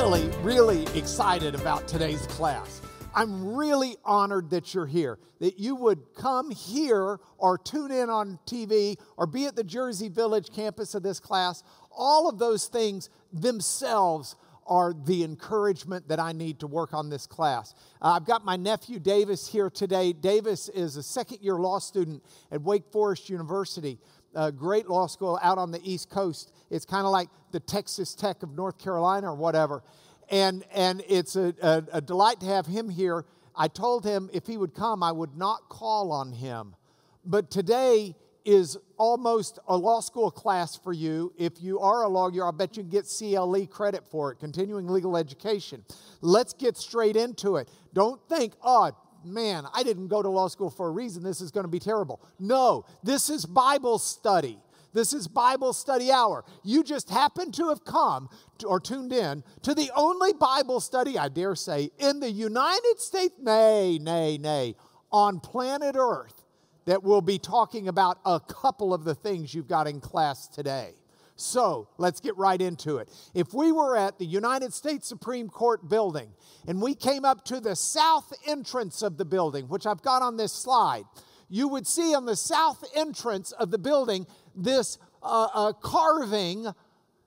really, really excited about today's class. I'm really honored that you're here, that you would come here or tune in on TV or be at the Jersey Village campus of this class. All of those things themselves are the encouragement that I need to work on this class. Uh, I've got my nephew Davis here today. Davis is a second year law student at Wake Forest University, a great law school out on the East Coast. It's kind of like the Texas Tech of North Carolina or whatever and, and it's a, a, a delight to have him here. I told him if he would come, I would not call on him. But today is almost a law school class for you. If you are a lawyer, I bet you can get CLE credit for it, continuing legal education. Let's get straight into it. Don't think, oh, man, I didn't go to law school for a reason. This is going to be terrible. No, this is Bible study. This is Bible study hour. You just happen to have come to, or tuned in to the only Bible study, I dare say, in the United States, nay, nay, nay, on planet Earth that will be talking about a couple of the things you've got in class today. So let's get right into it. If we were at the United States Supreme Court building and we came up to the south entrance of the building, which I've got on this slide, you would see on the south entrance of the building this uh, uh, carving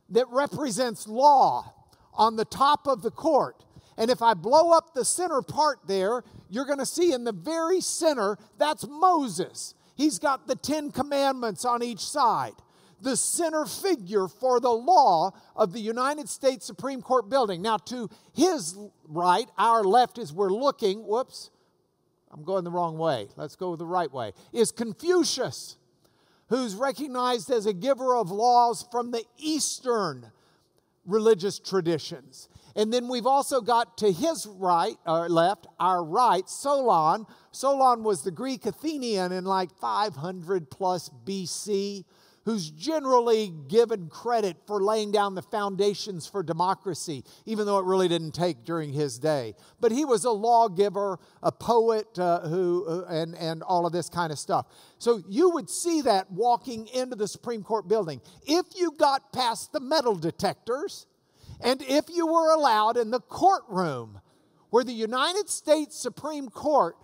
that represents law on the top of the court. And if I blow up the center part there, you're going to see in the very center, that's Moses. He's got the Ten Commandments on each side. The center figure for the law of the United States Supreme Court building. Now, to his right, our left, as we're looking, whoops, I'm going the wrong way. Let's go the right way, is Confucius who's recognized as a giver of laws from the Eastern religious traditions. And then we've also got to his right, or left, our right, Solon. Solon was the Greek Athenian in like 500 plus BC who's generally given credit for laying down the foundations for democracy, even though it really didn't take during his day. But he was a lawgiver, a poet, uh, who, uh, and, and all of this kind of stuff. So you would see that walking into the Supreme Court building. If you got past the metal detectors, and if you were allowed in the courtroom where the United States Supreme Court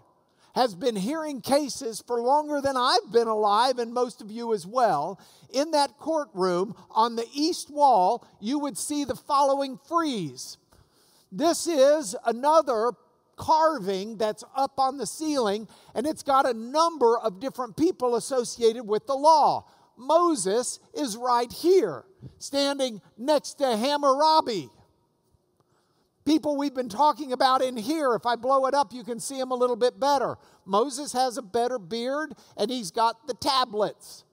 has been hearing cases for longer than I've been alive, and most of you as well. In that courtroom, on the east wall, you would see the following frieze. This is another carving that's up on the ceiling, and it's got a number of different people associated with the law. Moses is right here, standing next to Hammurabi people we've been talking about in here. If I blow it up, you can see them a little bit better. Moses has a better beard and he's got the tablets.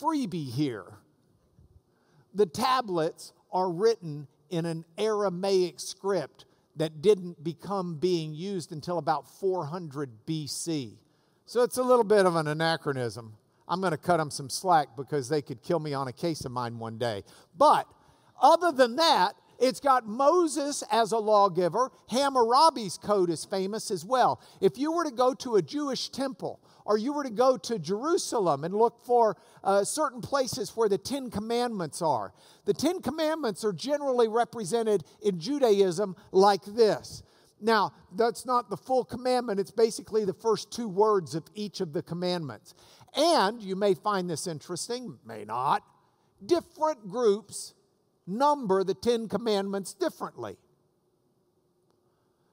Freebie here. The tablets are written in an Aramaic script that didn't become being used until about 400 BC. So it's a little bit of an anachronism. I'm going to cut them some slack because they could kill me on a case of mine one day. But other than that, it's got Moses as a lawgiver. Hammurabi's code is famous as well. If you were to go to a Jewish temple, or you were to go to Jerusalem and look for uh, certain places where the Ten Commandments are, the Ten Commandments are generally represented in Judaism like this. Now, that's not the full commandment, it's basically the first two words of each of the commandments. And you may find this interesting, may not, different groups number the Ten Commandments differently.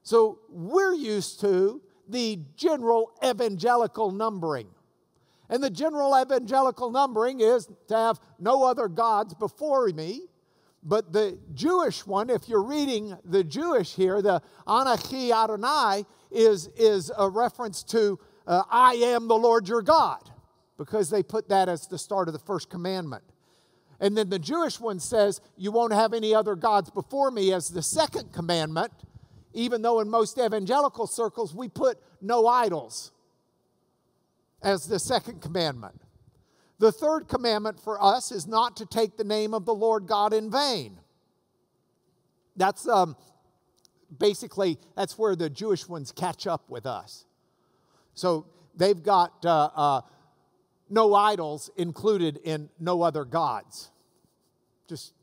So we're used to the general evangelical numbering. And the general evangelical numbering is to have no other gods before me. But the Jewish one, if you're reading the Jewish here, the Anachi Adonai is, is a reference to uh, I am the Lord your God, because they put that as the start of the first commandment. And then the Jewish one says, You won't have any other gods before me as the second commandment, even though in most evangelical circles we put no idols as the second commandment. The third commandment for us is not to take the name of the Lord God in vain. That's um, basically that's where the Jewish ones catch up with us. So they've got uh, uh, no idols included in no other gods. Just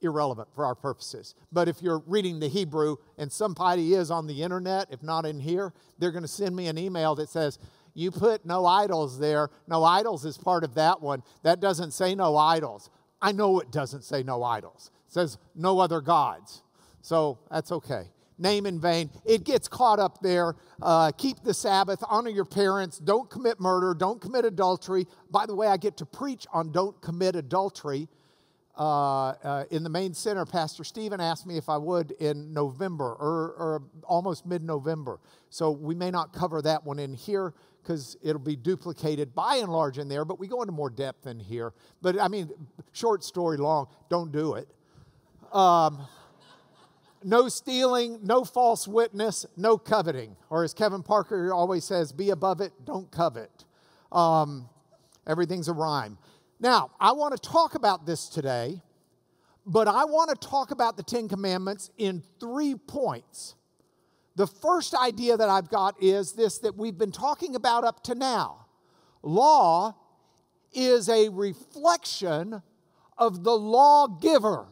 irrelevant for our purposes. But if you're reading the Hebrew and somebody is on the internet, if not in here, they're going to send me an email that says, you put no idols there. No idols is part of that one. That doesn't say no idols. I know it doesn't say no idols. It says no other gods. So that's okay. Name in vain. It gets caught up there. Uh, keep the Sabbath. Honor your parents. Don't commit murder. Don't commit adultery. By the way, I get to preach on don't commit adultery uh, uh, in the main center, Pastor Stephen asked me if I would in November or, or almost mid November. So we may not cover that one in here because it'll be duplicated by and large in there, but we go into more depth in here. But I mean, short story long, don't do it. Um, no stealing, no false witness, no coveting. Or as Kevin Parker always says, be above it, don't covet. Um, everything's a rhyme. Now, I want to talk about this today, but I want to talk about the Ten Commandments in three points. The first idea that I've got is this that we've been talking about up to now. Law is a reflection of the lawgiver.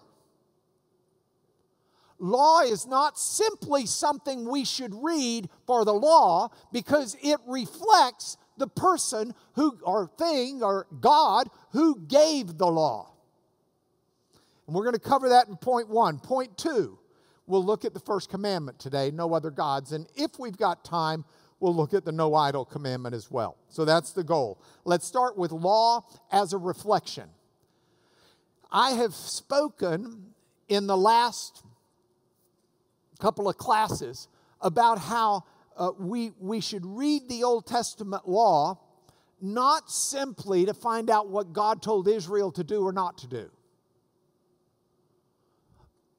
Law is not simply something we should read for the law because it reflects the person who, or thing, or God who gave the law. And we're going to cover that in point one. Point two, we'll look at the first commandment today no other gods. And if we've got time, we'll look at the no idol commandment as well. So that's the goal. Let's start with law as a reflection. I have spoken in the last couple of classes about how uh, we, we should read the Old Testament law not simply to find out what God told Israel to do or not to do.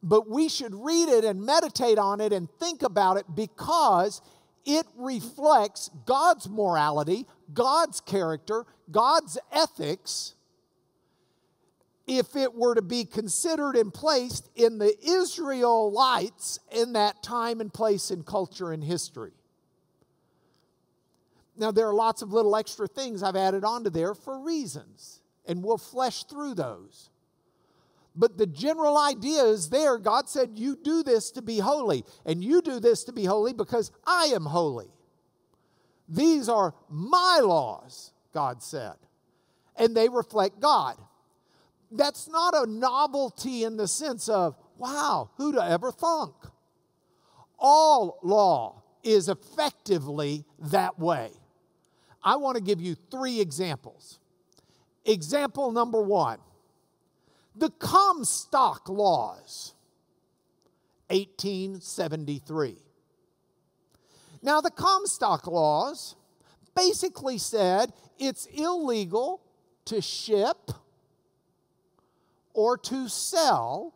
But we should read it and meditate on it and think about it because it reflects God's morality, God's character, God's ethics. If it were to be considered and placed in the Israelites in that time and place in culture and history. Now, there are lots of little extra things I've added onto there for reasons, and we'll flesh through those. But the general idea is there. God said, You do this to be holy, and you do this to be holy because I am holy. These are my laws, God said, and they reflect God. That's not a novelty in the sense of, wow, who'd ever thunk? All law is effectively that way. I want to give you three examples. Example number one the Comstock laws, 1873. Now, the Comstock laws basically said it's illegal to ship or to sell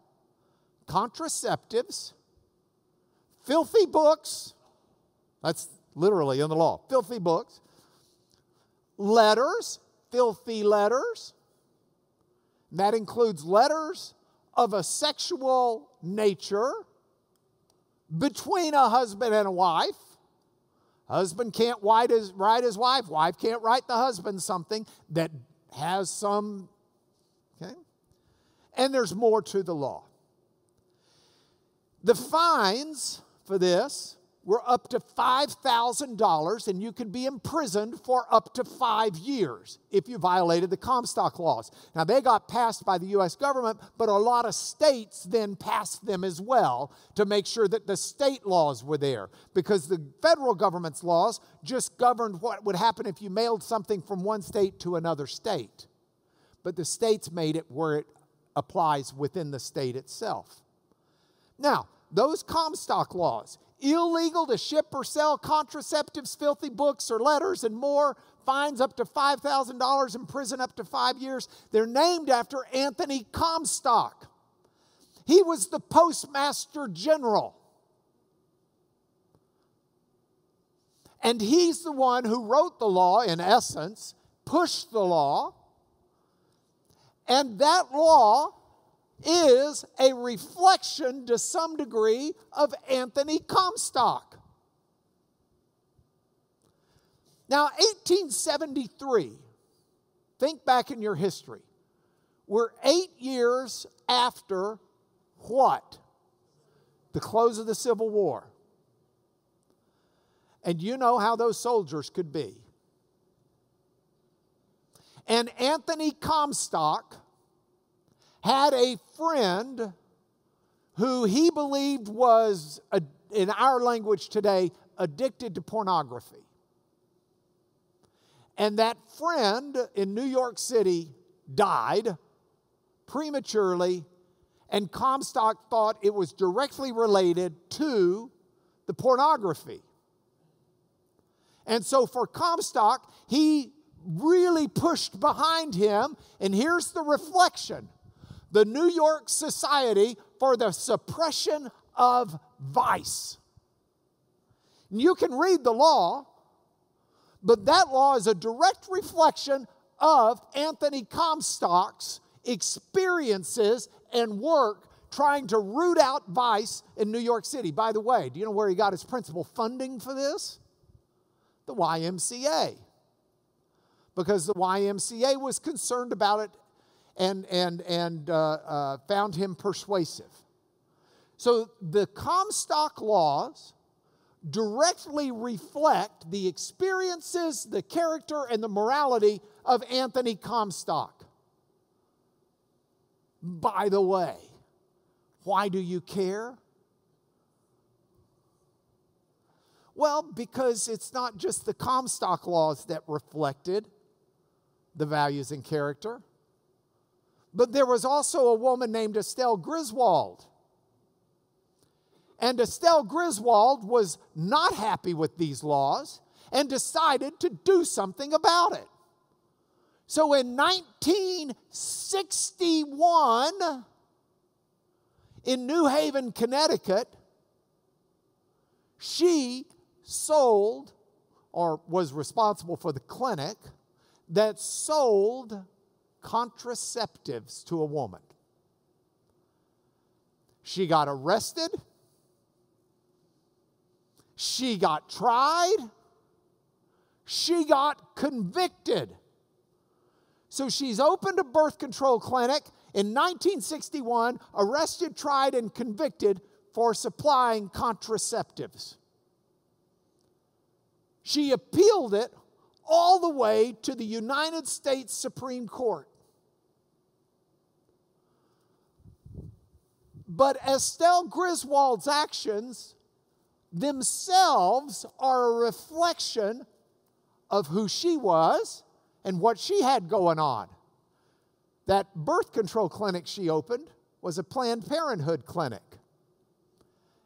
contraceptives, filthy books, that's literally in the law, filthy books, letters, filthy letters. That includes letters of a sexual nature between a husband and a wife. Husband can't write his, wife, wife can't write the husband something that has some? And there's more to the law. The fines for this were up to $5,000 and you could be imprisoned for up to five years if you violated the Comstock laws. Now, they got passed by the U.S. government, but a lot of states then passed them as well to make sure that the state laws were there because the federal government's laws just governed what would happen if you mailed something from one state to another state. But the states made it where it applies within the state itself. Now, those Comstock laws, illegal to ship or sell contraceptives, filthy books, or letters, and more. Fines up to $5,000 in prison up to five years. They're named after Anthony Comstock. He was the postmaster general. And he's the one who wrote the law, in essence, pushed the law. And that law is a reflection to some degree of Anthony Comstock. Now, 1873, think back in your history. We're eight years after what? The close of the Civil War. And you know how those soldiers could be. And Anthony Comstock had a friend who he believed was, in our language today, addicted to pornography. And that friend in New York City died prematurely, and Comstock thought it was directly related to the pornography. And so for Comstock, he really pushed behind him, and here's the reflection the New York Society for the Suppression of Vice. You can read the law, but that law is a direct reflection of Anthony Comstock's experiences and work trying to root out vice in New York City. By the way, do you know where he got his principal funding for this? The YMCA. Because the YMCA was concerned about it and, and, and uh, uh, found him persuasive. So the Comstock laws directly reflect the experiences, the character, and the morality of Anthony Comstock. By the way, why do you care? Well, because it's not just the Comstock laws that reflected the values and character, but there was also a woman named Estelle Griswold and Estelle Griswold was not happy with these laws and decided to do something about it. So in 1961, in New Haven, Connecticut, she sold or was responsible for the clinic that sold contraceptives to a woman. She got arrested she got tried. She got convicted. So she's opened a birth control clinic in 1961, arrested, tried, and convicted for supplying contraceptives. She appealed it all the way to the United States Supreme Court. But Estelle Griswold's actions themselves are a reflection of who she was and what she had going on. That birth control clinic she opened was a Planned Parenthood clinic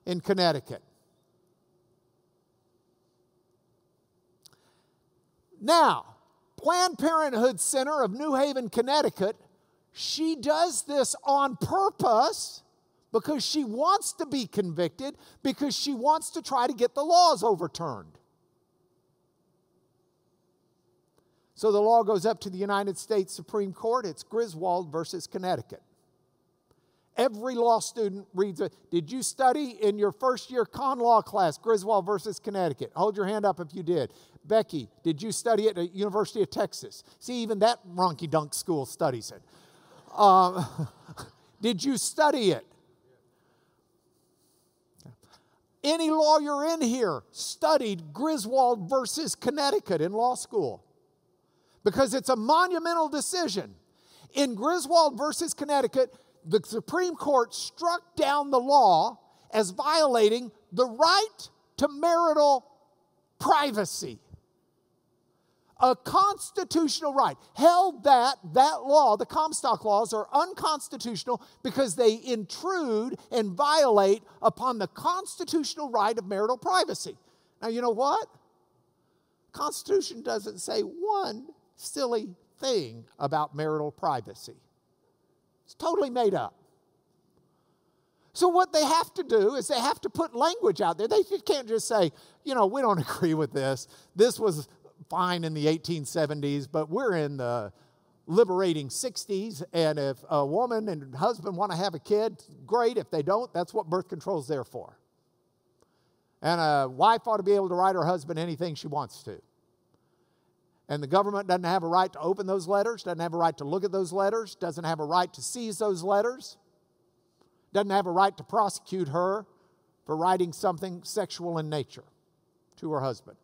in Connecticut. Now, Planned Parenthood Center of New Haven, Connecticut, she does this on purpose because she wants to be convicted, because she wants to try to get the laws overturned. So the law goes up to the United States Supreme Court. It's Griswold versus Connecticut. Every law student reads it. Did you study in your first year con law class, Griswold versus Connecticut? Hold your hand up if you did. Becky, did you study at the University of Texas? See, even that ronky dunk school studies it. Um, did you study it? Any lawyer in here studied Griswold versus Connecticut in law school because it's a monumental decision. In Griswold versus Connecticut, the Supreme Court struck down the law as violating the right to marital privacy a constitutional right, held that that law, the Comstock laws, are unconstitutional because they intrude and violate upon the constitutional right of marital privacy. Now, you know what? Constitution doesn't say one silly thing about marital privacy. It's totally made up. So, what they have to do is they have to put language out there. They can't just say, you know, we don't agree with this. This was fine in the 1870s, but we're in the liberating 60s. And if a woman and husband want to have a kid, great. If they don't, that's what birth control is there for. And a wife ought to be able to write her husband anything she wants to. And the government doesn't have a right to open those letters, doesn't have a right to look at those letters, doesn't have a right to seize those letters, doesn't have a right to prosecute her for writing something sexual in nature to her husband.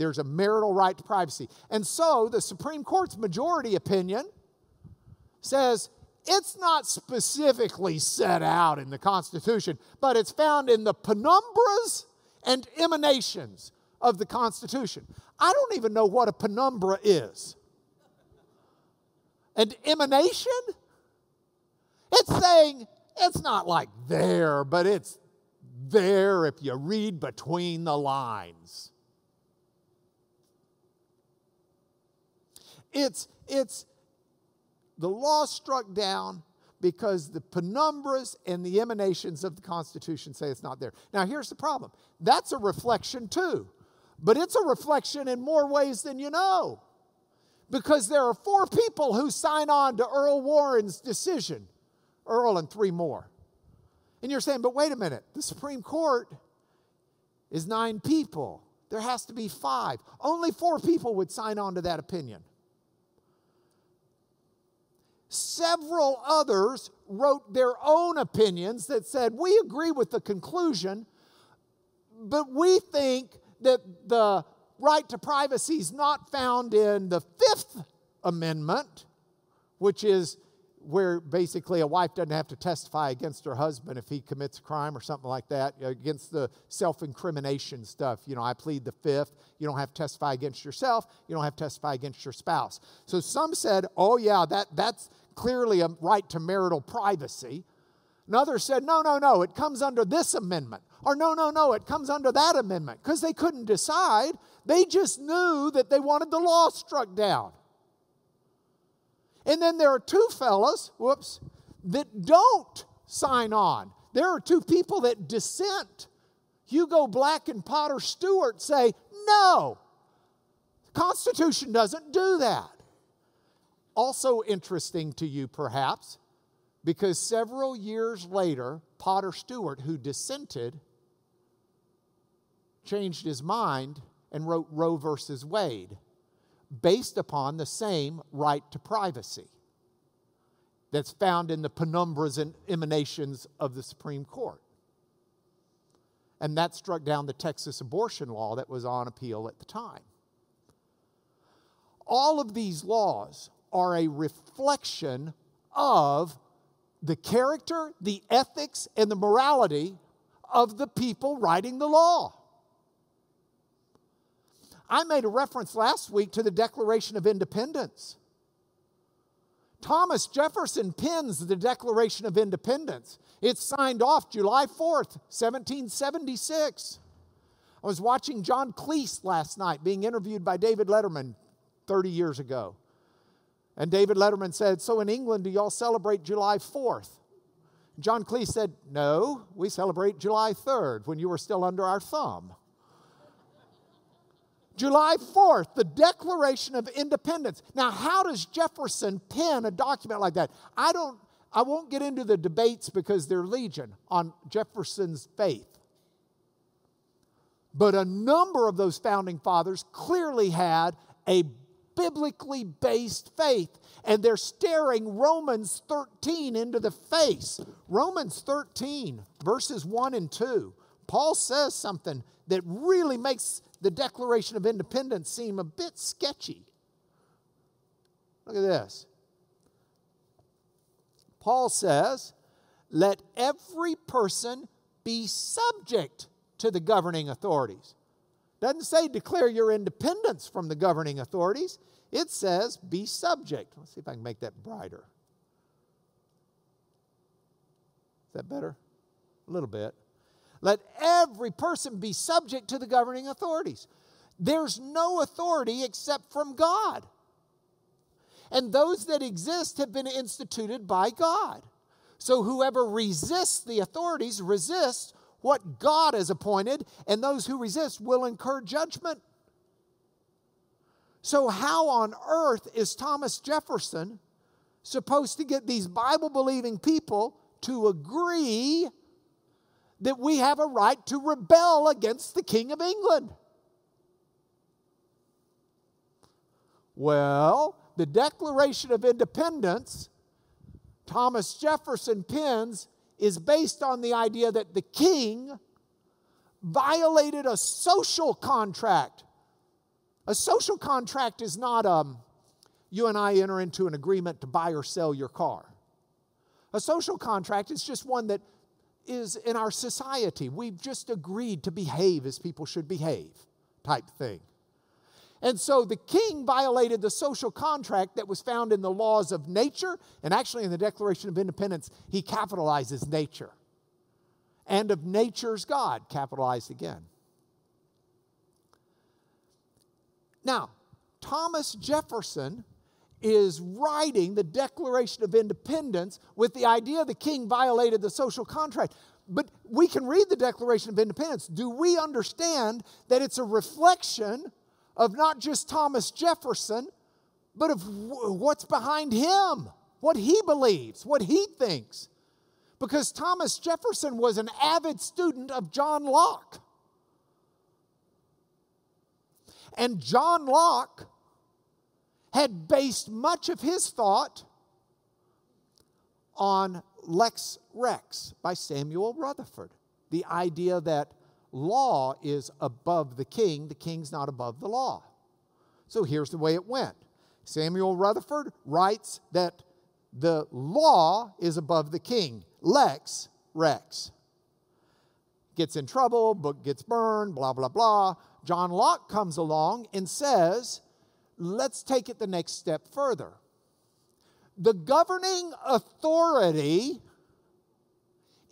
There's a marital right to privacy. And so the Supreme Court's majority opinion says it's not specifically set out in the Constitution, but it's found in the penumbras and emanations of the Constitution. I don't even know what a penumbra is. An emanation? It's saying it's not like there, but it's there if you read between the lines. It's, it's the law struck down because the penumbras and the emanations of the Constitution say it's not there. Now, here's the problem that's a reflection too, but it's a reflection in more ways than you know. Because there are four people who sign on to Earl Warren's decision, Earl and three more. And you're saying, but wait a minute, the Supreme Court is nine people. There has to be five. Only four people would sign on to that opinion. Several others wrote their own opinions that said, We agree with the conclusion, but we think that the right to privacy is not found in the Fifth Amendment, which is where basically a wife doesn't have to testify against her husband if he commits a crime or something like that, against the self incrimination stuff. You know, I plead the fifth. You don't have to testify against yourself. You don't have to testify against your spouse. So some said, oh, yeah, that, that's clearly a right to marital privacy. Another said, no, no, no, it comes under this amendment. Or no, no, no, it comes under that amendment. Because they couldn't decide. They just knew that they wanted the law struck down. And then there are two fellows, whoops, that don't sign on. There are two people that dissent. Hugo Black and Potter Stewart say, no, Constitution doesn't do that. Also interesting to you, perhaps, because several years later, Potter Stewart, who dissented, changed his mind and wrote Roe versus Wade based upon the same right to privacy that's found in the penumbras and emanations of the Supreme Court. And that struck down the Texas abortion law that was on appeal at the time. All of these laws are a reflection of the character, the ethics, and the morality of the people writing the law. I made a reference last week to the Declaration of Independence. Thomas Jefferson pens the Declaration of Independence. It's signed off July 4th, 1776. I was watching John Cleese last night being interviewed by David Letterman 30 years ago. And David Letterman said, So in England, do y'all celebrate July 4th? John Cleese said, No, we celebrate July 3rd when you were still under our thumb. July 4th, the Declaration of Independence. Now, how does Jefferson pen a document like that? I don't I won't get into the debates because they're legion on Jefferson's faith. But a number of those founding fathers clearly had a biblically based faith, and they're staring Romans 13 into the face. Romans 13, verses 1 and 2. Paul says something that really makes the Declaration of Independence seem a bit sketchy. Look at this. Paul says, Let every person be subject to the governing authorities. Doesn't say declare your independence from the governing authorities. It says be subject. Let's see if I can make that brighter. Is that better? A little bit. Let every person be subject to the governing authorities. There's no authority except from God. And those that exist have been instituted by God. So whoever resists the authorities resists what God has appointed, and those who resist will incur judgment. So, how on earth is Thomas Jefferson supposed to get these Bible believing people to agree that we have a right to rebel against the King of England. Well, the Declaration of Independence, Thomas Jefferson pens is based on the idea that the king violated a social contract. A social contract is not um, you and I enter into an agreement to buy or sell your car. A social contract is just one that is in our society. We've just agreed to behave as people should behave, type thing. And so the king violated the social contract that was found in the laws of nature, and actually in the Declaration of Independence, he capitalizes nature. And of nature's God, capitalized again. Now, Thomas Jefferson is writing the Declaration of Independence with the idea the king violated the social contract. But we can read the Declaration of Independence. Do we understand that it's a reflection of not just Thomas Jefferson, but of what's behind him, what he believes, what he thinks? Because Thomas Jefferson was an avid student of John Locke. And John Locke had based much of his thought on Lex Rex by Samuel Rutherford. The idea that law is above the king, the king's not above the law. So here's the way it went Samuel Rutherford writes that the law is above the king, Lex Rex. Gets in trouble, book gets burned, blah, blah, blah. John Locke comes along and says, let's take it the next step further. The governing authority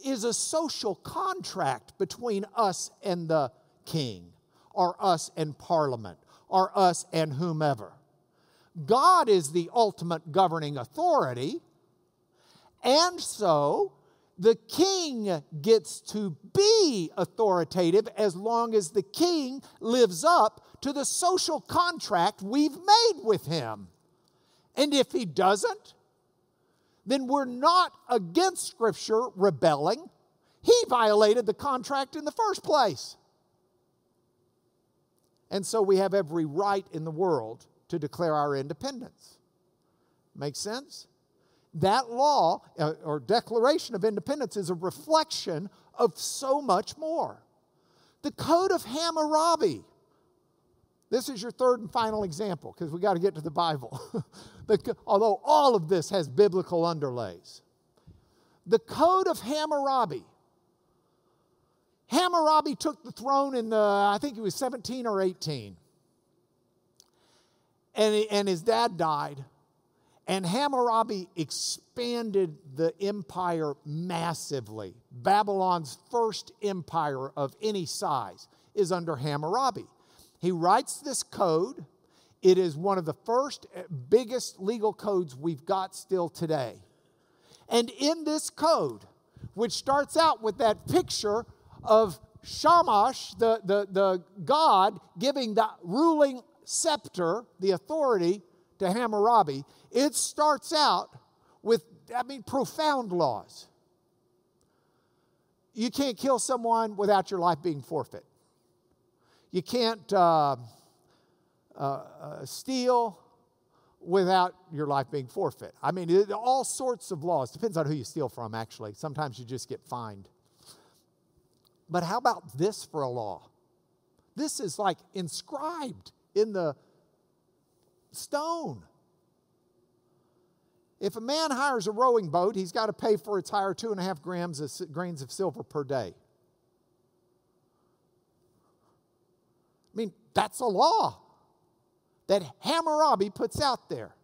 is a social contract between us and the king, or us and parliament, or us and whomever. God is the ultimate governing authority, and so the king gets to be authoritative as long as the king lives up to the social contract we've made with him. And if he doesn't, then we're not against Scripture rebelling. He violated the contract in the first place. And so we have every right in the world to declare our independence. Make sense? That law uh, or Declaration of Independence is a reflection of so much more. The Code of Hammurabi this is your third and final example because we got to get to the Bible. although all of this has biblical underlays. The Code of Hammurabi. Hammurabi took the throne in the, I think he was 17 or 18. And, he, and his dad died. And Hammurabi expanded the empire massively. Babylon's first empire of any size is under Hammurabi. He writes this code. It is one of the first, eh, biggest legal codes we've got still today. And in this code, which starts out with that picture of Shamash, the, the, the God, giving the ruling scepter, the authority to Hammurabi, it starts out with, I mean, profound laws. You can't kill someone without your life being forfeit. You can't uh, uh, uh, steal without your life being forfeit. I mean, it, all sorts of laws. Depends on who you steal from, actually. Sometimes you just get fined. But how about this for a law? This is like inscribed in the stone. If a man hires a rowing boat, he's got to pay for its hire two and a half grams of grains of silver per day. I mean, that's a law that Hammurabi puts out there.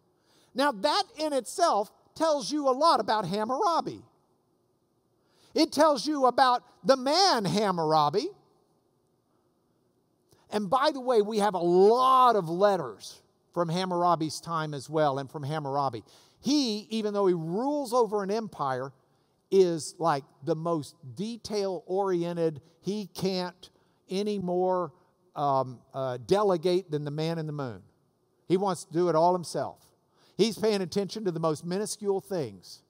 Now, that in itself tells you a lot about Hammurabi. It tells you about the man Hammurabi. And by the way, we have a lot of letters from Hammurabi's time as well and from Hammurabi. He, even though he rules over an empire, is like the most detail oriented. He can't anymore um, uh, delegate than the man in the moon. He wants to do it all himself. He's paying attention to the most minuscule things.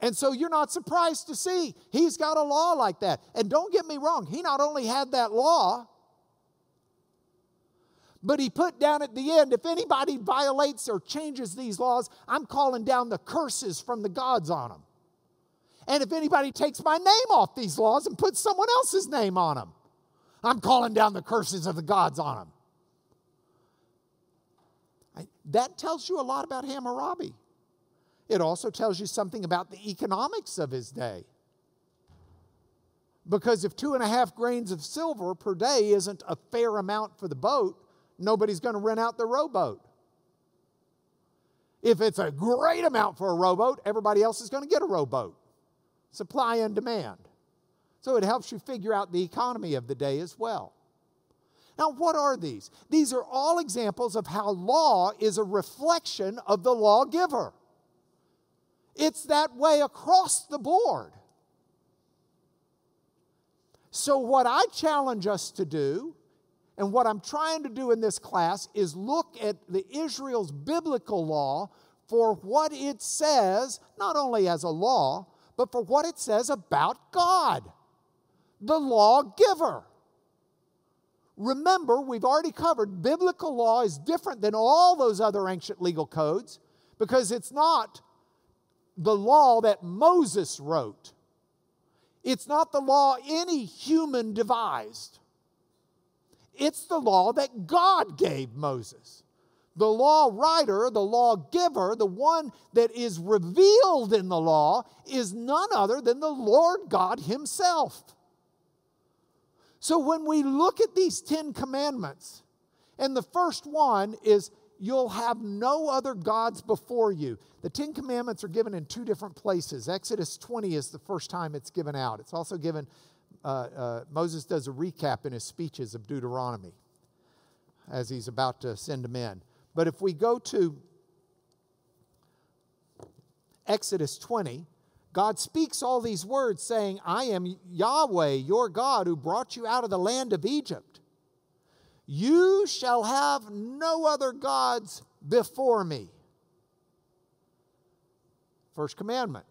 And so you're not surprised to see he's got a law like that. And don't get me wrong, he not only had that law, but he put down at the end if anybody violates or changes these laws, I'm calling down the curses from the gods on them. And if anybody takes my name off these laws and puts someone else's name on them, I'm calling down the curses of the gods on them. That tells you a lot about Hammurabi. It also tells you something about the economics of his day. Because if two and a half grains of silver per day isn't a fair amount for the boat, nobody's going to rent out the rowboat. If it's a great amount for a rowboat, everybody else is going to get a rowboat. Supply and demand. So it helps you figure out the economy of the day as well. Now, what are these? These are all examples of how law is a reflection of the lawgiver. It's that way across the board. So, what I challenge us to do, and what I'm trying to do in this class, is look at the Israel's biblical law for what it says, not only as a law, but for what it says about God, the lawgiver. Remember, we've already covered biblical law is different than all those other ancient legal codes because it's not the law that Moses wrote. It's not the law any human devised. It's the law that God gave Moses. The law writer, the law giver, the one that is revealed in the law is none other than the Lord God Himself. So when we look at these Ten Commandments, and the first one is, You'll have no other gods before you. The Ten Commandments are given in two different places. Exodus 20 is the first time it's given out. It's also given, uh, uh, Moses does a recap in his speeches of Deuteronomy as he's about to send them in. But if we go to Exodus 20, God speaks all these words saying, I am Yahweh, your God, who brought you out of the land of Egypt. You shall have no other gods before me. First commandment.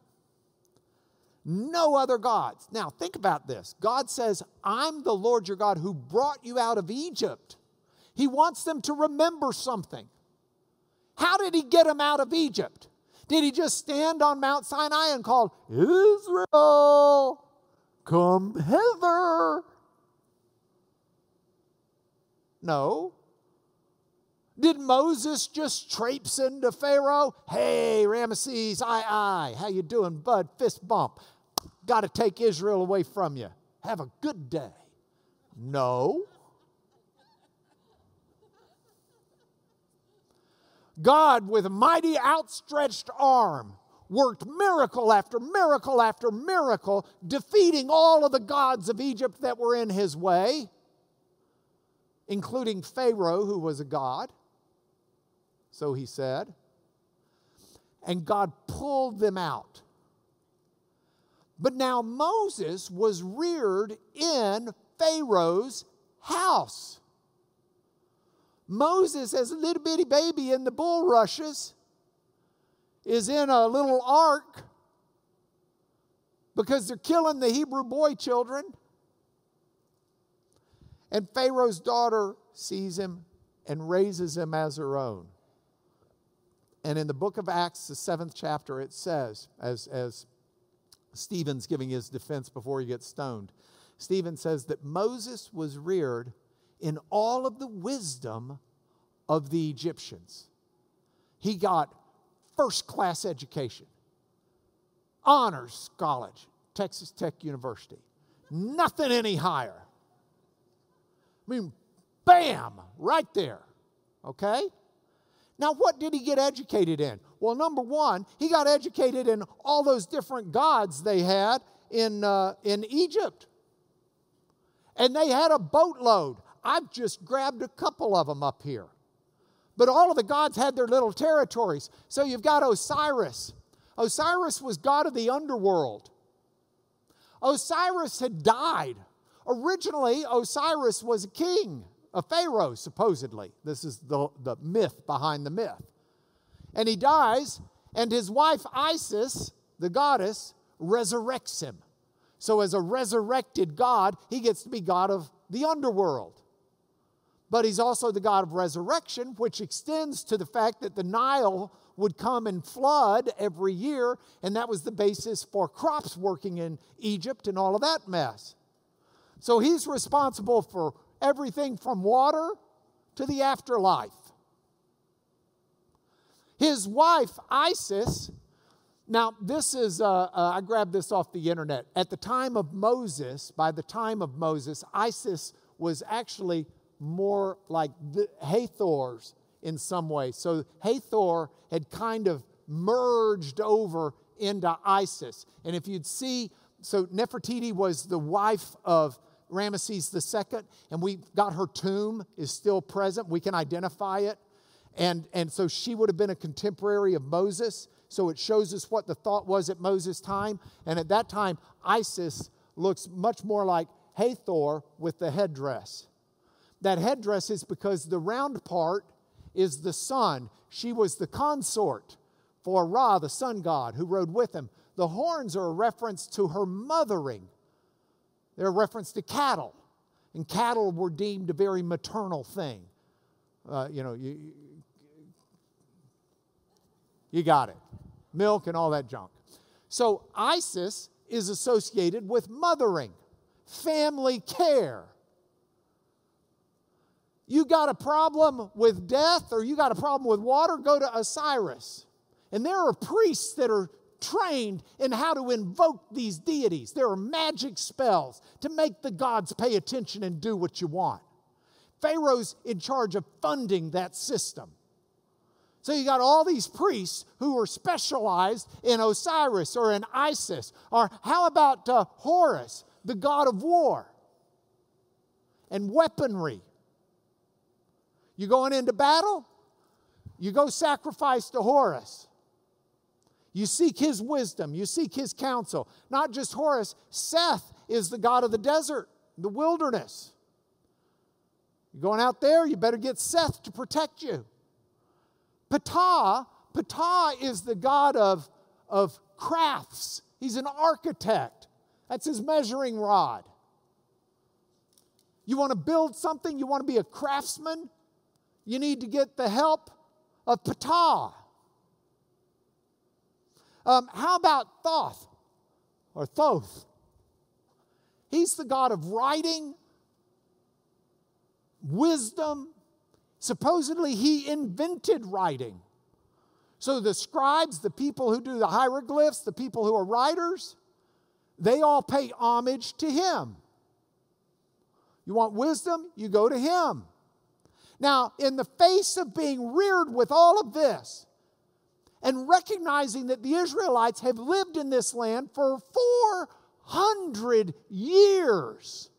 No other gods. Now, think about this. God says, I'm the Lord your God who brought you out of Egypt. He wants them to remember something. How did he get them out of Egypt? Did he just stand on Mount Sinai and call, Israel, come hither? No. Did Moses just traipse into Pharaoh? Hey, Ramesses, aye, aye. How you doing, bud? Fist bump. Got to take Israel away from you. Have a good day. No. God, with mighty outstretched arm, worked miracle after miracle after miracle, defeating all of the gods of Egypt that were in his way, including Pharaoh, who was a god. So he said. And God pulled them out. But now Moses was reared in Pharaoh's house. Moses, as a little bitty baby in the bulrushes, is in a little ark because they're killing the Hebrew boy children. And Pharaoh's daughter sees him and raises him as her own. And in the book of Acts, the seventh chapter, it says, as, as Stephen's giving his defense before he gets stoned, Stephen says that Moses was reared in all of the wisdom of the Egyptians. He got first class education, honors college, Texas Tech University. Nothing any higher. I mean, bam, right there. Okay? Now, what did he get educated in? Well, number one, he got educated in all those different gods they had in, uh, in Egypt. And they had a boatload. I've just grabbed a couple of them up here. But all of the gods had their little territories. So you've got Osiris. Osiris was god of the underworld. Osiris had died. Originally, Osiris was a king, a pharaoh, supposedly. This is the, the myth behind the myth. And he dies, and his wife Isis, the goddess, resurrects him. So, as a resurrected God, he gets to be God of the underworld. But he's also the God of resurrection, which extends to the fact that the Nile would come and flood every year, and that was the basis for crops working in Egypt and all of that mess. So he's responsible for everything from water to the afterlife. His wife, Isis, now this is, uh, uh, I grabbed this off the internet. At the time of Moses, by the time of Moses, Isis was actually more like the Hathor's in some way. So Hathor had kind of merged over into Isis. And if you'd see, so Nefertari was the wife of Ramesses II, and we got her tomb is still present. We can identify it. And, and so she would have been a contemporary of Moses. So it shows us what the thought was at Moses' time. And at that time, Isis looks much more like Hathor with the headdress. That headdress is because the round part is the sun. She was the consort for Ra, the sun god, who rode with him. The horns are a reference to her mothering, they're a reference to cattle. And cattle were deemed a very maternal thing. Uh, you know, you, you got it. Milk and all that junk. So Isis is associated with mothering, family care. You got a problem with death or you got a problem with water, go to Osiris. And there are priests that are trained in how to invoke these deities. There are magic spells to make the gods pay attention and do what you want. Pharaoh's in charge of funding that system. So you got all these priests who are specialized in Osiris or in Isis. Or how about uh, Horus, the god of war and weaponry? You going into battle? You go sacrifice to Horus. You seek his wisdom, you seek his counsel. Not just Horus, Seth is the god of the desert, the wilderness. You're going out there, you better get Seth to protect you. Ptah, Ptah is the god of, of crafts. He's an architect. That's his measuring rod. You want to build something, you want to be a craftsman, you need to get the help of Ptah. Um, how about Thoth or Thoth? He's the God of writing, wisdom, Supposedly, he invented writing. So the scribes, the people who do the hieroglyphs, the people who are writers, they all pay homage to him. You want wisdom? You go to him. Now, in the face of being reared with all of this, and recognizing that the Israelites have lived in this land for 400 years,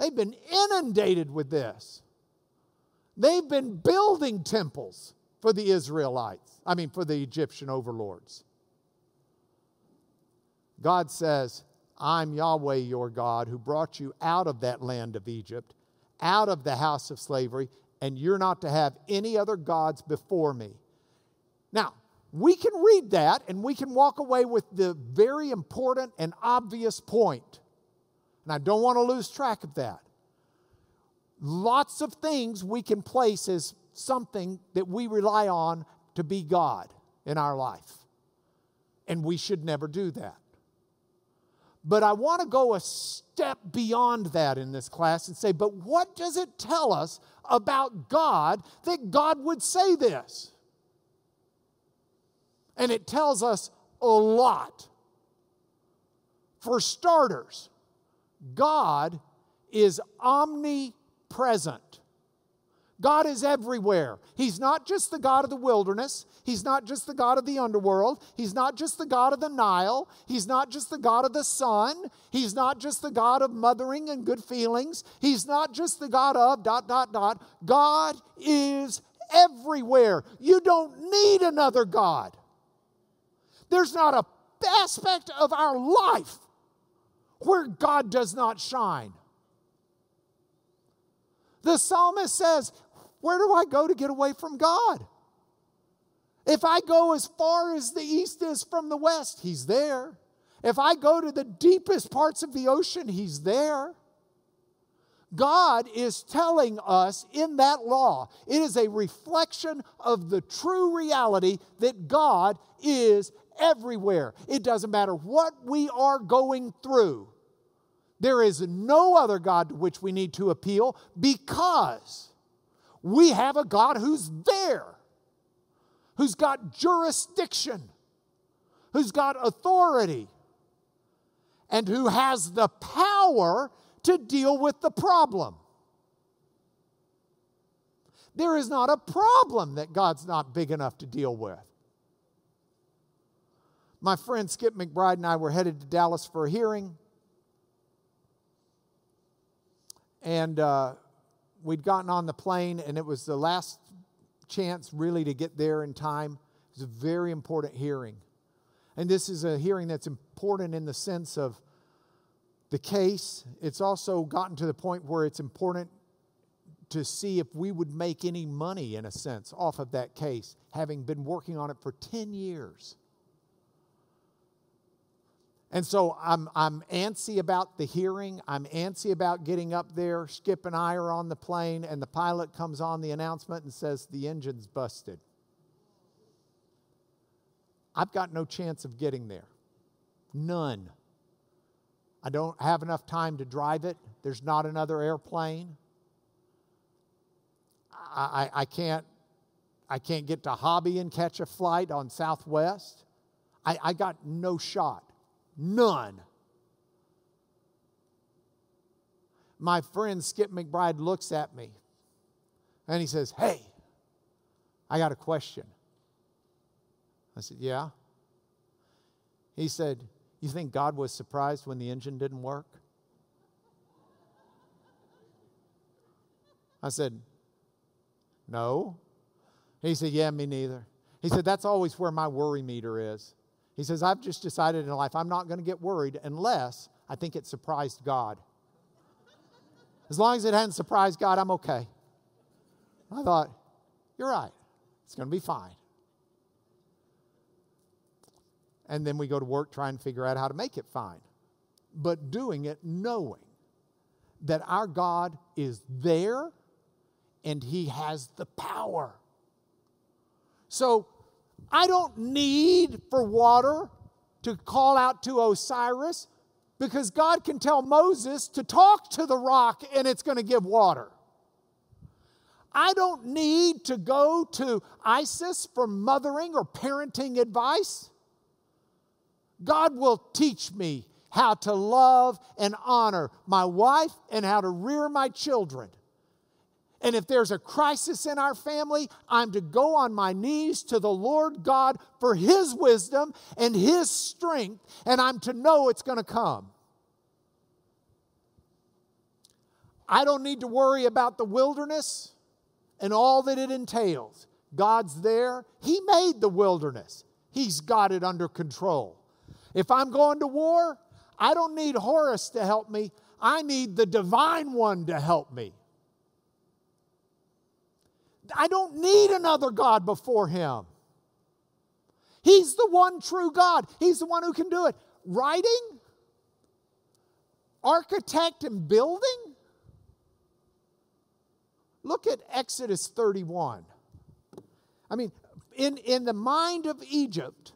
They've been inundated with this. They've been building temples for the Israelites, I mean, for the Egyptian overlords. God says, I'm Yahweh your God who brought you out of that land of Egypt, out of the house of slavery, and you're not to have any other gods before me. Now, we can read that and we can walk away with the very important and obvious point and I don't want to lose track of that. Lots of things we can place as something that we rely on to be God in our life. And we should never do that. But I want to go a step beyond that in this class and say, but what does it tell us about God that God would say this? And it tells us a lot. For starters, God is omnipresent. God is everywhere. He's not just the God of the wilderness. He's not just the God of the underworld. He's not just the God of the Nile. He's not just the God of the sun. He's not just the God of mothering and good feelings. He's not just the God of dot, dot, dot. God is everywhere. You don't need another God. There's not a aspect of our life where God does not shine. The psalmist says, Where do I go to get away from God? If I go as far as the east is from the west, He's there. If I go to the deepest parts of the ocean, He's there. God is telling us in that law, it is a reflection of the true reality that God is everywhere. It doesn't matter what we are going through. There is no other God to which we need to appeal because we have a God who's there, who's got jurisdiction, who's got authority, and who has the power to deal with the problem. There is not a problem that God's not big enough to deal with. My friend Skip McBride and I were headed to Dallas for a hearing. And uh, we'd gotten on the plane, and it was the last chance really to get there in time. It was a very important hearing. And this is a hearing that's important in the sense of the case. It's also gotten to the point where it's important to see if we would make any money, in a sense, off of that case, having been working on it for 10 years. And so I'm, I'm antsy about the hearing. I'm antsy about getting up there. Skip and I are on the plane, and the pilot comes on the announcement and says, The engine's busted. I've got no chance of getting there. None. I don't have enough time to drive it. There's not another airplane. I, I, I can't I can't get to Hobby and catch a flight on Southwest. I, I got no shot. None. My friend Skip McBride looks at me and he says, Hey, I got a question. I said, Yeah. He said, You think God was surprised when the engine didn't work? I said, No. He said, Yeah, me neither. He said, That's always where my worry meter is. He says, I've just decided in life I'm not going to get worried unless I think it surprised God. As long as it hadn't surprised God, I'm okay. I thought, You're right. It's going to be fine. And then we go to work trying to figure out how to make it fine. But doing it knowing that our God is there and He has the power. So I don't need for water to call out to Osiris because God can tell Moses to talk to the rock and it's going to give water. I don't need to go to Isis for mothering or parenting advice. God will teach me how to love and honor my wife and how to rear my children. And if there's a crisis in our family, I'm to go on my knees to the Lord God for His wisdom and His strength, and I'm to know it's going to come. I don't need to worry about the wilderness and all that it entails. God's there. He made the wilderness, He's got it under control. If I'm going to war, I don't need Horus to help me, I need the divine one to help me. I don't need another God before him. He's the one true God. He's the one who can do it. Writing, architect, and building. Look at Exodus 31. I mean, in, in the mind of Egypt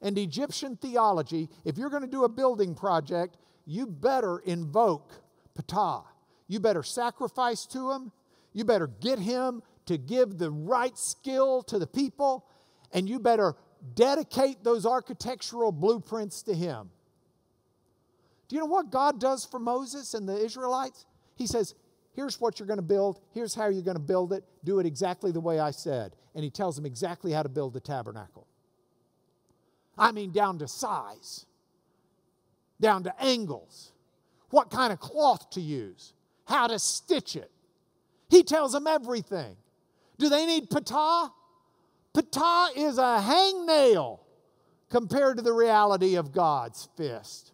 and Egyptian theology, if you're going to do a building project, you better invoke Ptah. You better sacrifice to him. You better get him to give the right skill to the people, and you better dedicate those architectural blueprints to Him. Do you know what God does for Moses and the Israelites? He says, Here's what you're going to build. Here's how you're going to build it. Do it exactly the way I said. And he tells them exactly how to build the tabernacle. I mean, down to size, down to angles, what kind of cloth to use, how to stitch it. He tells them everything. Do they need Ptah? Ptah is a hangnail compared to the reality of God's fist.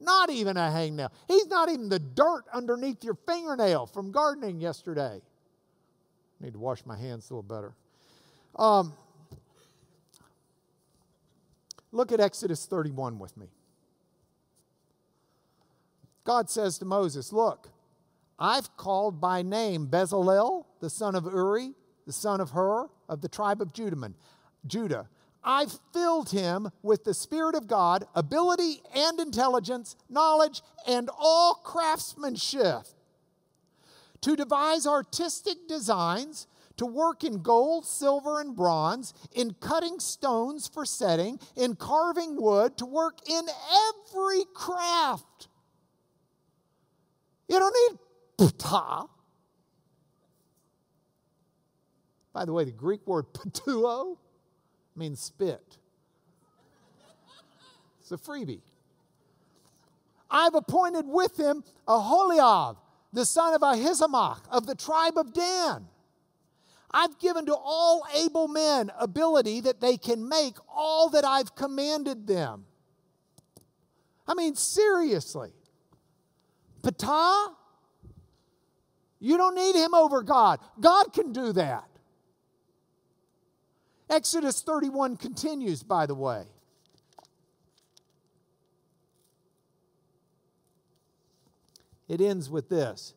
Not even a hangnail. He's not even the dirt underneath your fingernail from gardening yesterday. I need to wash my hands a little better. Um, look at Exodus 31 with me. God says to Moses, Look, I've called by name Bezalel, the son of Uri, the son of Hur, of the tribe of Judah. I've filled him with the Spirit of God, ability and intelligence, knowledge, and all craftsmanship to devise artistic designs, to work in gold, silver, and bronze, in cutting stones for setting, in carving wood, to work in every craft. You don't need. By the way, the Greek word patuo means spit. It's a freebie. I've appointed with him Aholiab, the son of Ahisamach of the tribe of Dan. I've given to all able men ability that they can make all that I've commanded them. I mean, seriously. Ptah, you don't need him over God. God can do that. Exodus 31 continues, by the way. It ends with this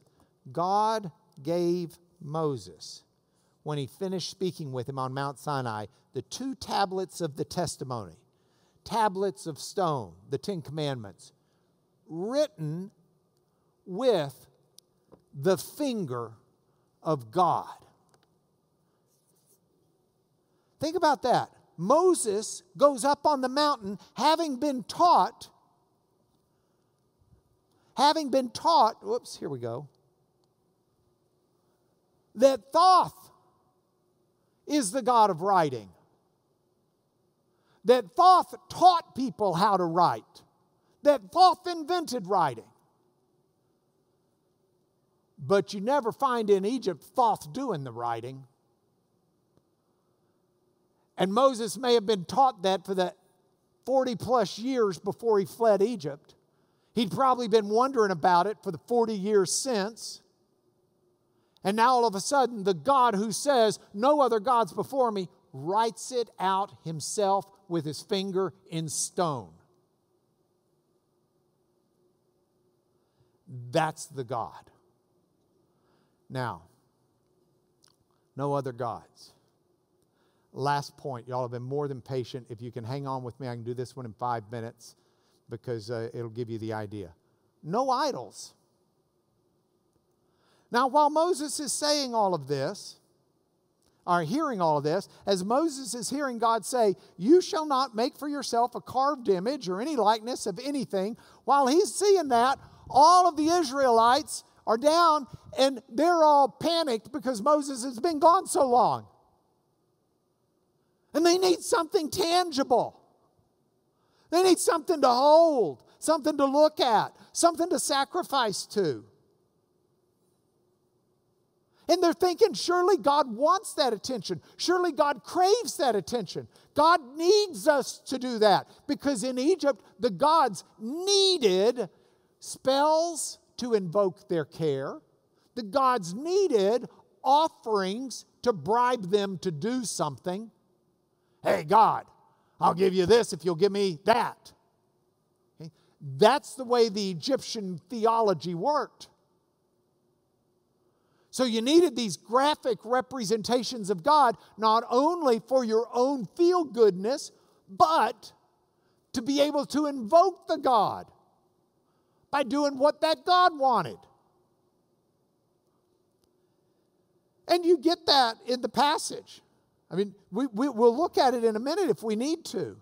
God gave Moses, when he finished speaking with him on Mount Sinai, the two tablets of the testimony, tablets of stone, the Ten Commandments, written with the finger of God. Think about that. Moses goes up on the mountain having been taught, having been taught, whoops, here we go, that Thoth is the God of writing. That Thoth taught people how to write. That Thoth invented writing. But you never find in Egypt Thoth doing the writing. And Moses may have been taught that for the 40 plus years before he fled Egypt. He'd probably been wondering about it for the 40 years since. And now all of a sudden, the God who says, No other gods before me, writes it out himself with his finger in stone. That's the God. Now, no other gods. Last point. Y'all have been more than patient. If you can hang on with me, I can do this one in five minutes because uh, it'll give you the idea. No idols. Now, while Moses is saying all of this, are hearing all of this, as Moses is hearing God say, You shall not make for yourself a carved image or any likeness of anything, while he's seeing that, all of the Israelites are down and they're all panicked because Moses has been gone so long. And they need something tangible. They need something to hold, something to look at, something to sacrifice to. And they're thinking, surely God wants that attention. Surely God craves that attention. God needs us to do that because in Egypt, the gods needed spells to invoke their care, the gods needed offerings to bribe them to do something. Hey, God, I'll give you this if you'll give me that. Okay? That's the way the Egyptian theology worked. So you needed these graphic representations of God, not only for your own feel goodness, but to be able to invoke the God by doing what that God wanted. And you get that in the passage. I mean, we, we, will look at it in a minute if we need to.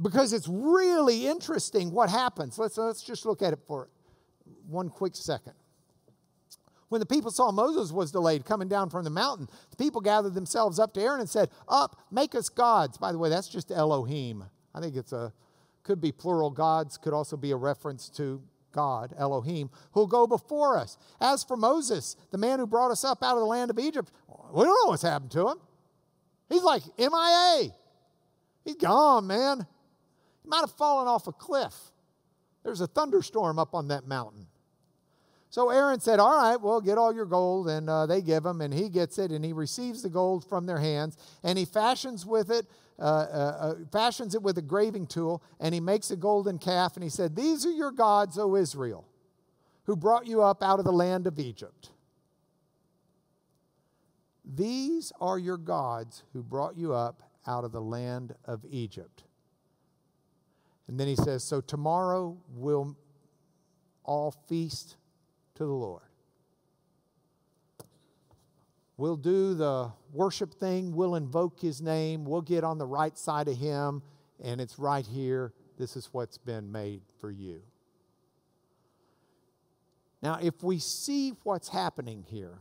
Because it's really interesting what happens. Let's, let's just look at it for one quick second. When the people saw Moses was delayed coming down from the mountain, the people gathered themselves up to Aaron and said, Up, make us gods. By the way, that's just Elohim. I think it's a, could be plural gods, could also be a reference to God, Elohim, who'll go before us. As for Moses, the man who brought us up out of the land of Egypt, we don't know what's happened to him. He's like MIA. He's gone, man. He might have fallen off a cliff. There's a thunderstorm up on that mountain. So Aaron said, All right, well, get all your gold. And uh, they give him, and he gets it, and he receives the gold from their hands, and he fashions with it. Uh, uh, uh, fashions it with a graving tool, and he makes a golden calf, and he said, These are your gods, O Israel, who brought you up out of the land of Egypt. These are your gods who brought you up out of the land of Egypt. And then he says, So tomorrow we'll all feast to the Lord. We'll do the worship thing, we'll invoke his name, we'll get on the right side of him, and it's right here. This is what's been made for you. Now, if we see what's happening here,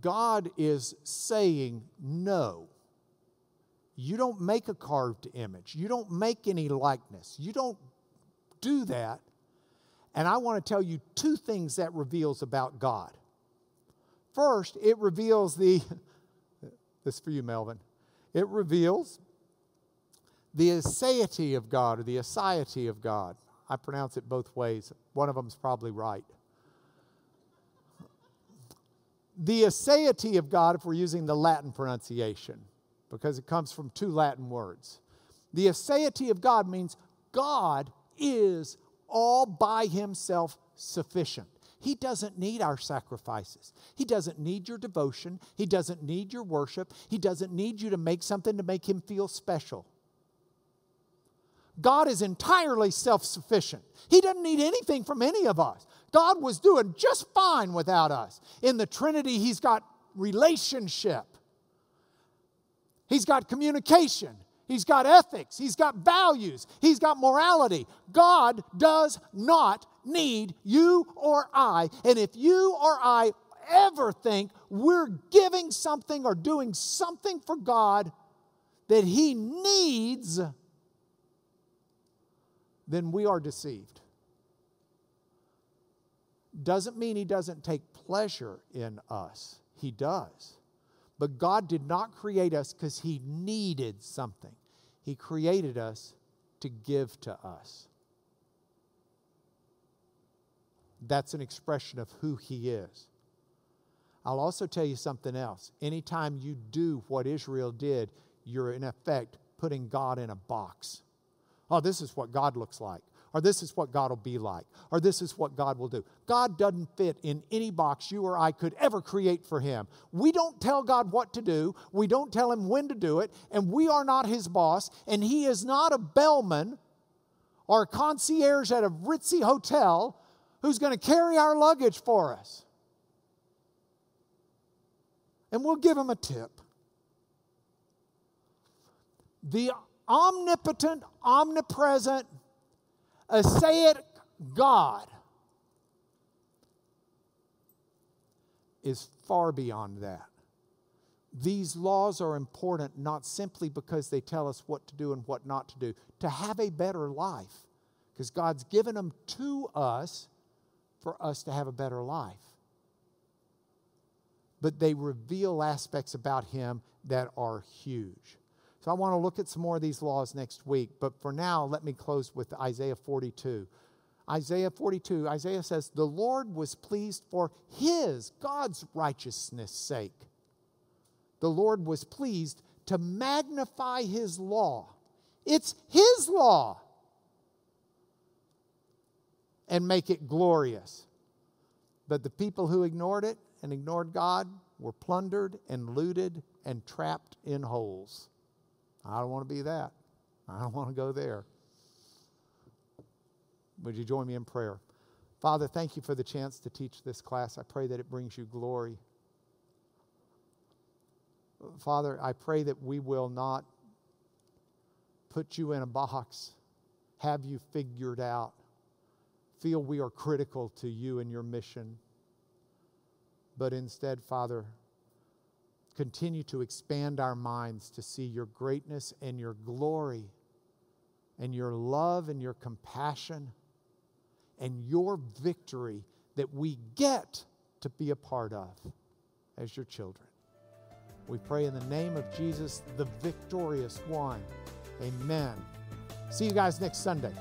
God is saying no. You don't make a carved image. You don't make any likeness. You don't do that. And I want to tell you two things that reveals about God. First, it reveals the, this for you, Melvin, it reveals the aseity of God or the aseity of God. I pronounce it both ways. One of them's probably right. The aseity of God, if we're using the Latin pronunciation, because it comes from two Latin words. The aseity of God means God is all by himself sufficient. He doesn't need our sacrifices. He doesn't need your devotion. He doesn't need your worship. He doesn't need you to make something to make him feel special. God is entirely self sufficient. He doesn't need anything from any of us. God was doing just fine without us. In the Trinity, He's got relationship, He's got communication, He's got ethics, He's got values, He's got morality. God does not need you or I. And if you or I ever think we're giving something or doing something for God that He needs, then we are deceived. Doesn't mean He doesn't take pleasure in us, He does. But God did not create us because He needed something, He created us to give to us. That's an expression of who He is. I'll also tell you something else. Anytime you do what Israel did, you're in effect putting God in a box. Oh, this is what God looks like or this is what God will be like, or this is what God will do. God doesn't fit in any box you or I could ever create for Him. We don't tell God what to do, we don't tell Him when to do it, and we are not His boss, and He is not a bellman or a concierge at a ritzy hotel who's going to carry our luggage for us. And we'll give Him a tip. The omnipotent, omnipresent, Uh, Aseity God is far beyond that. These laws are important not simply because they tell us what to do and what not to do, to have a better life, because God's given them to us for us to have a better life. But they reveal aspects about Him that are huge. So I want to look at some more of these laws next week. But for now, let me close with Isaiah 42. Isaiah 42, Isaiah says, The Lord was pleased for his, God's righteousness' sake. The Lord was pleased to magnify his law. It's his law. And make it glorious. But the people who ignored it and ignored God were plundered and looted and trapped in holes. I don't want to be that. I don't want to go there. Would you join me in prayer? Father, thank you for the chance to teach this class. I pray that it brings you glory. Father, I pray that we will not put you in a box, have you figured out, feel we are critical to you and your mission. But instead, Father, continue to expand our minds to see your greatness and your glory and your love and your compassion and your victory that we get to be a part of as your children. We pray in the name of Jesus, the victorious one. Amen. See you guys next Sunday.